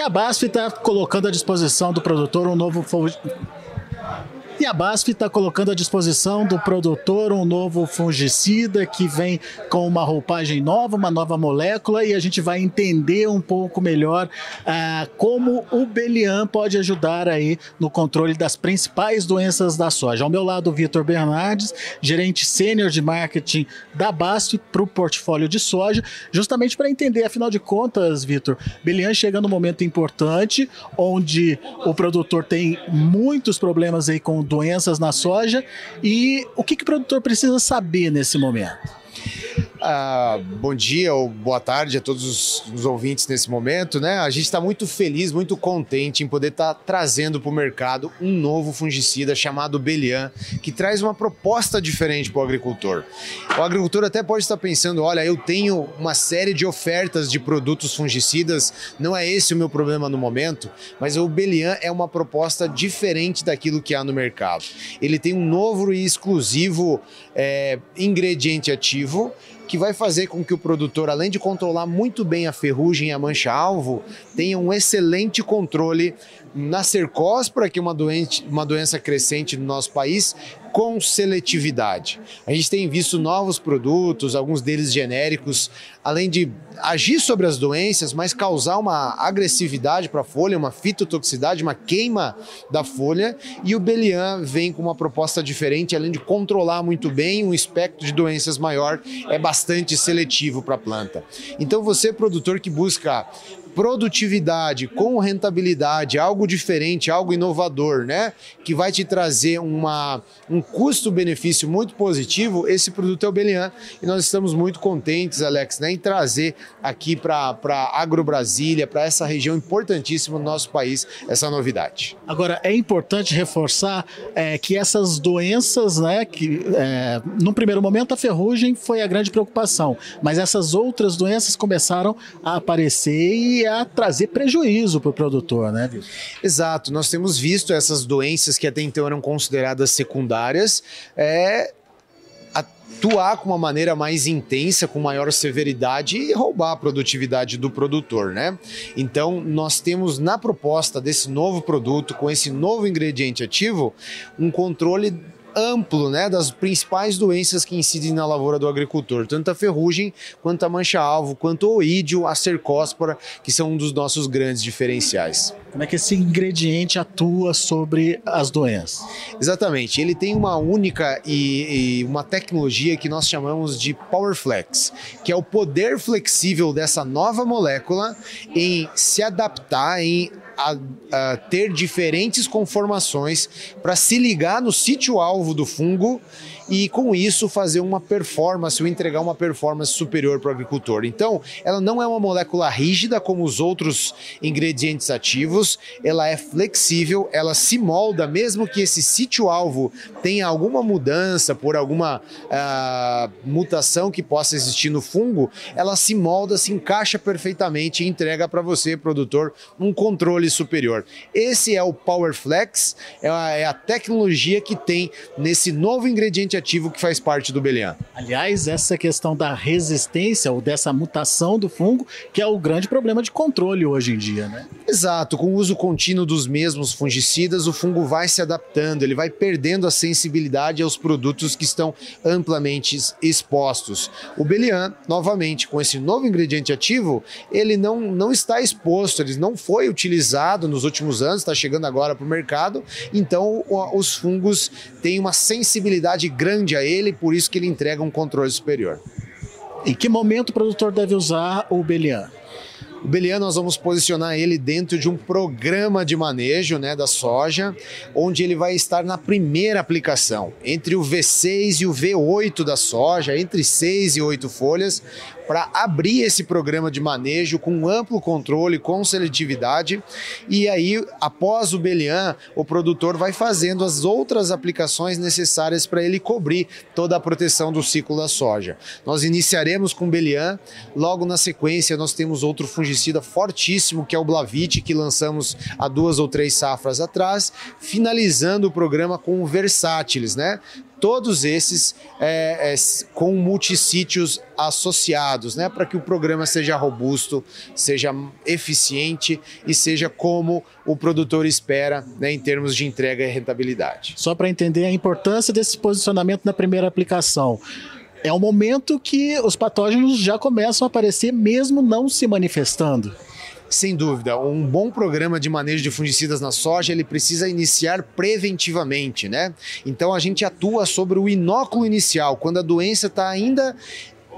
A BASF está colocando à disposição do produtor um novo e a BASF está colocando à disposição do produtor um novo fungicida que vem com uma roupagem nova, uma nova molécula, e a gente vai entender um pouco melhor ah, como o Belian pode ajudar aí no controle das principais doenças da soja. Ao meu lado, Vitor Bernardes, gerente sênior de marketing da BASF para o portfólio de soja, justamente para entender, afinal de contas, Vitor, Belian chega num momento importante onde o produtor tem muitos problemas aí com doenças na soja e o que, que o produtor precisa saber nesse momento? Ah, bom dia ou boa tarde a todos os, os ouvintes nesse momento, né? A gente está muito feliz, muito contente em poder estar tá trazendo para o mercado um novo fungicida chamado Belian, que traz uma proposta diferente para o agricultor. O agricultor até pode estar pensando: olha, eu tenho uma série de ofertas de produtos fungicidas, não é esse o meu problema no momento, mas o Belian é uma proposta diferente daquilo que há no mercado. Ele tem um novo e exclusivo é, ingrediente ativo que vai fazer com que o produtor, além de controlar muito bem a ferrugem e a mancha-alvo, tenha um excelente controle na cercóspora, que é uma, doente, uma doença crescente no nosso país, com seletividade. A gente tem visto novos produtos, alguns deles genéricos, além de agir sobre as doenças, mas causar uma agressividade para a folha, uma fitotoxicidade, uma queima da folha. E o Belian vem com uma proposta diferente, além de controlar muito bem um espectro de doenças maior, é bastante seletivo para a planta. Então, você, produtor que busca produtividade com rentabilidade, algo diferente, algo inovador, né? Que vai te trazer uma, um custo-benefício muito positivo, esse produto é o Belian. E nós estamos muito contentes, Alex, né, em trazer aqui para Agro Brasília, para essa região importantíssima do nosso país, essa novidade. Agora, é importante reforçar é, que essas doenças, né, que é, no primeiro momento a ferrugem foi a grande preocupação, mas essas outras doenças começaram a aparecer e a trazer prejuízo para o produtor, né? Exato. Nós temos visto essas doenças que até então eram consideradas secundárias é, atuar com uma maneira mais intensa, com maior severidade e roubar a produtividade do produtor, né? Então, nós temos na proposta desse novo produto, com esse novo ingrediente ativo, um controle amplo né, das principais doenças que incidem na lavoura do agricultor, tanto a ferrugem, quanto a mancha-alvo, quanto o oídio, a cercóspora, que são um dos nossos grandes diferenciais. Como é que esse ingrediente atua sobre as doenças? Exatamente, ele tem uma única e, e uma tecnologia que nós chamamos de PowerFlex, que é o poder flexível dessa nova molécula em se adaptar, em a, a ter diferentes conformações para se ligar no sítio-alvo do fungo e com isso fazer uma performance ou entregar uma performance superior para o agricultor. Então, ela não é uma molécula rígida como os outros ingredientes ativos, ela é flexível, ela se molda, mesmo que esse sítio-alvo tenha alguma mudança por alguma uh, mutação que possa existir no fungo, ela se molda, se encaixa perfeitamente e entrega para você, produtor, um controle superior. Esse é o PowerFlex, é a, é a tecnologia que tem nesse novo ingrediente ativo que faz parte do Belian. Aliás, essa questão da resistência ou dessa mutação do fungo, que é o grande problema de controle hoje em dia, né? Exato, com o uso contínuo dos mesmos fungicidas, o fungo vai se adaptando, ele vai perdendo a sensibilidade aos produtos que estão amplamente expostos. O Belian, novamente, com esse novo ingrediente ativo, ele não, não está exposto, ele não foi utilizado nos últimos anos, está chegando agora para o mercado, então os fungos têm uma sensibilidade grande a ele, por isso que ele entrega um controle superior. Em que momento o produtor deve usar o Belian? O Belian nós vamos posicionar ele dentro de um programa de manejo né, da soja, onde ele vai estar na primeira aplicação, entre o V6 e o V8 da soja, entre 6 e 8 folhas, para abrir esse programa de manejo com amplo controle, com seletividade. E aí, após o Belian, o produtor vai fazendo as outras aplicações necessárias para ele cobrir toda a proteção do ciclo da soja. Nós iniciaremos com Belian, logo na sequência nós temos outro fungicida fortíssimo que é o Blavit, que lançamos há duas ou três safras atrás, finalizando o programa com o Versátiles, né? todos esses é, é, com multissítios associados, né, para que o programa seja robusto, seja eficiente e seja como o produtor espera né, em termos de entrega e rentabilidade. Só para entender a importância desse posicionamento na primeira aplicação. É o momento que os patógenos já começam a aparecer, mesmo não se manifestando. Sem dúvida, um bom programa de manejo de fungicidas na soja, ele precisa iniciar preventivamente, né? Então a gente atua sobre o inóculo inicial, quando a doença está ainda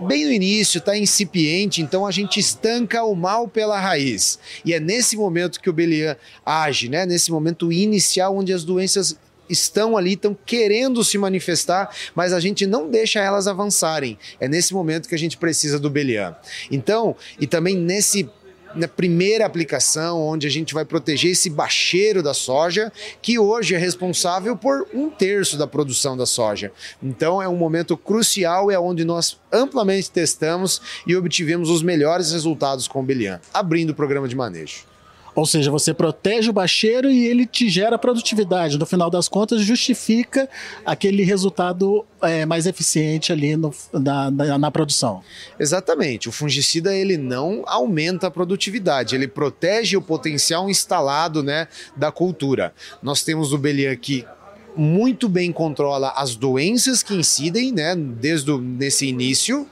bem no início, está incipiente, então a gente estanca o mal pela raiz. E é nesse momento que o Belian age, né? Nesse momento inicial onde as doenças estão ali, estão querendo se manifestar, mas a gente não deixa elas avançarem. É nesse momento que a gente precisa do Belian. Então, e também nesse na primeira aplicação, onde a gente vai proteger esse bacheiro da soja, que hoje é responsável por um terço da produção da soja. Então é um momento crucial, é onde nós amplamente testamos e obtivemos os melhores resultados com o Belian, abrindo o programa de manejo. Ou seja, você protege o bacheiro e ele te gera produtividade. No final das contas, justifica aquele resultado é, mais eficiente ali no, na, na, na, produção. Exatamente. O fungicida ele não aumenta a produtividade, ele protege o potencial instalado né, da cultura. Nós temos o Belian aqui muito bem controla as doenças que incidem, né, desde o, nesse início,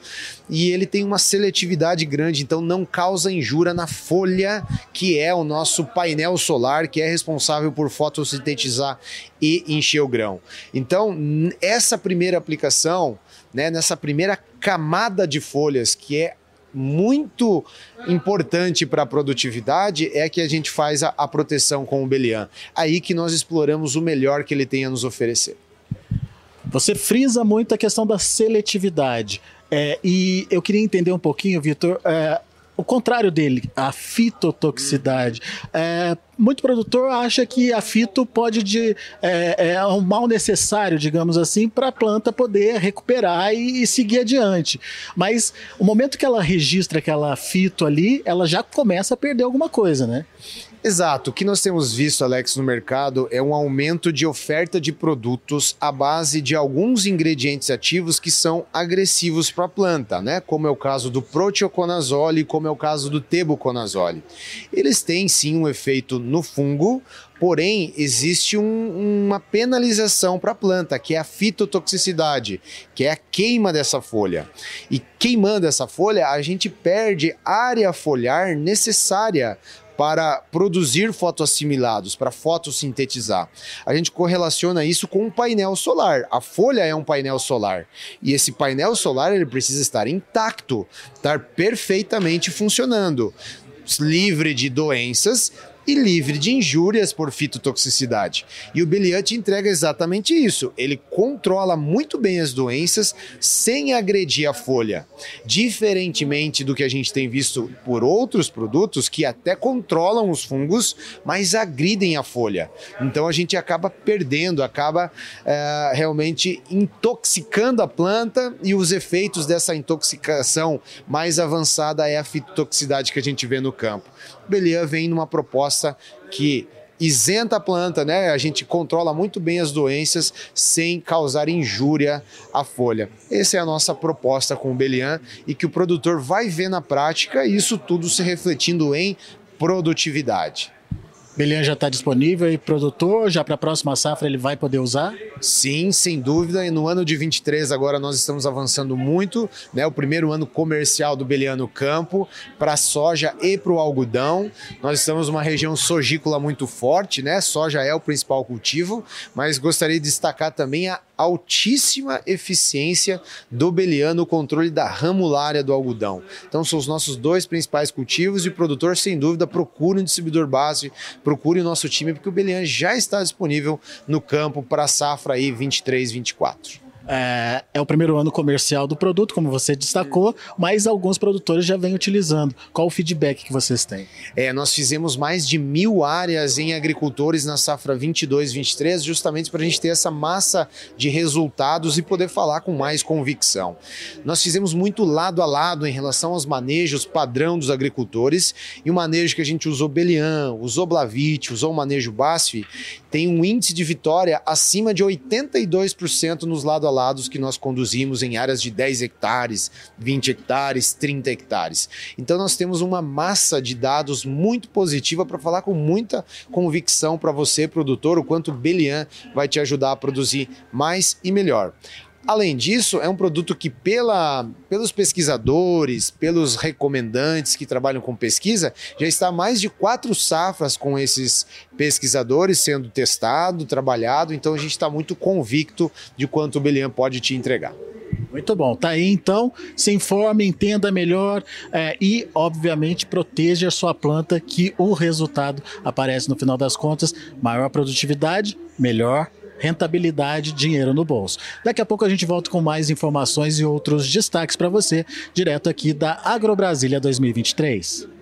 e ele tem uma seletividade grande, então não causa injúria na folha, que é o nosso painel solar, que é responsável por fotossintetizar e encher o grão. Então, essa primeira aplicação, né, nessa primeira camada de folhas, que é muito importante para a produtividade é que a gente faz a, a proteção com o Belian. Aí que nós exploramos o melhor que ele tem a nos oferecer. Você frisa muito a questão da seletividade. É, e eu queria entender um pouquinho, Vitor, é, o contrário dele, a fitotoxicidade. É, muito produtor acha que a fito pode de, é, é um mal necessário, digamos assim, para a planta poder recuperar e, e, seguir adiante. Mas o momento que ela registra aquela fito ali, ela já começa a perder alguma coisa, né? Exato. O que nós temos visto, Alex, no mercado é um aumento de oferta de produtos à base de alguns ingredientes ativos que são agressivos para a planta, né? Como é o caso do proteoconazole, como é o caso do teboconazole. Eles têm sim um efeito no fungo, porém existe um, uma penalização para a planta, que é a fitotoxicidade, que é a queima dessa folha. E queimando essa folha, a gente perde área foliar necessária para produzir fotoassimilados, para fotossintetizar. A gente correlaciona isso com um painel solar. A folha é um painel solar e esse painel solar ele precisa estar intacto, estar perfeitamente funcionando, livre de doenças e livre de injúrias por fitotoxicidade. E o Beliant entrega exatamente isso. Ele controla muito bem as doenças sem agredir a folha. Diferentemente do que a gente tem visto por outros produtos que até controlam os fungos, mas agridem a folha. Então a gente acaba perdendo, acaba é, realmente intoxicando a planta e os efeitos dessa intoxicação mais avançada é a fitotoxicidade que a gente vê no campo. O Belian vem numa proposta que isenta a planta, né? A gente controla muito bem as doenças sem causar injúria à folha. Essa é a nossa proposta com o Belian e que o produtor vai ver na prática isso tudo se refletindo em produtividade. Belian já está disponível e produtor, já para a próxima safra ele vai poder usar? Sim, sem dúvida. E no ano de 23 agora nós estamos avançando muito, né? O primeiro ano comercial do Belian no campo para soja e para o algodão. Nós estamos numa região sogícola muito forte, né? Soja é o principal cultivo, mas gostaria de destacar também a altíssima eficiência do Belian no controle da ramulária do algodão. Então são os nossos dois principais cultivos e o produtor sem dúvida procure um distribuidor base, procure o nosso time porque o Belian já está disponível no campo para a safra aí 23, 24. É, é, o primeiro ano comercial do produto, como você destacou, mas alguns produtores já vêm utilizando. Qual o feedback que vocês têm? É, nós fizemos mais de mil áreas em agricultores na safra 22-23, justamente para a gente ter essa massa de resultados e poder falar com mais convicção. Nós fizemos muito lado a lado em relação aos manejos padrão dos agricultores e o manejo que a gente usou Belian, usou Blavit, usou o manejo BASF, tem um índice de vitória acima de 82% nos lado a lado que nós conduzimos em áreas de 10 hectares, 20 hectares, 30 hectares. Então nós temos uma massa de dados muito positiva para falar com muita convicção para você, produtor, o quanto Belian vai te ajudar a produzir mais e melhor. Além disso, é um produto que, pela, pelos pesquisadores, pelos recomendantes que trabalham com pesquisa, já está mais de quatro safras com esses pesquisadores sendo testado, trabalhado. Então, a gente está muito convicto de quanto o Belian pode te entregar. Muito bom. Tá aí então. Se informe, entenda melhor é, e, obviamente, proteja a sua planta, que o resultado aparece no final das contas. Maior produtividade, melhor rentabilidade, dinheiro no bolso. Daqui a pouco a gente volta com mais informações e outros destaques para você, direto aqui da Agrobrasília 2023.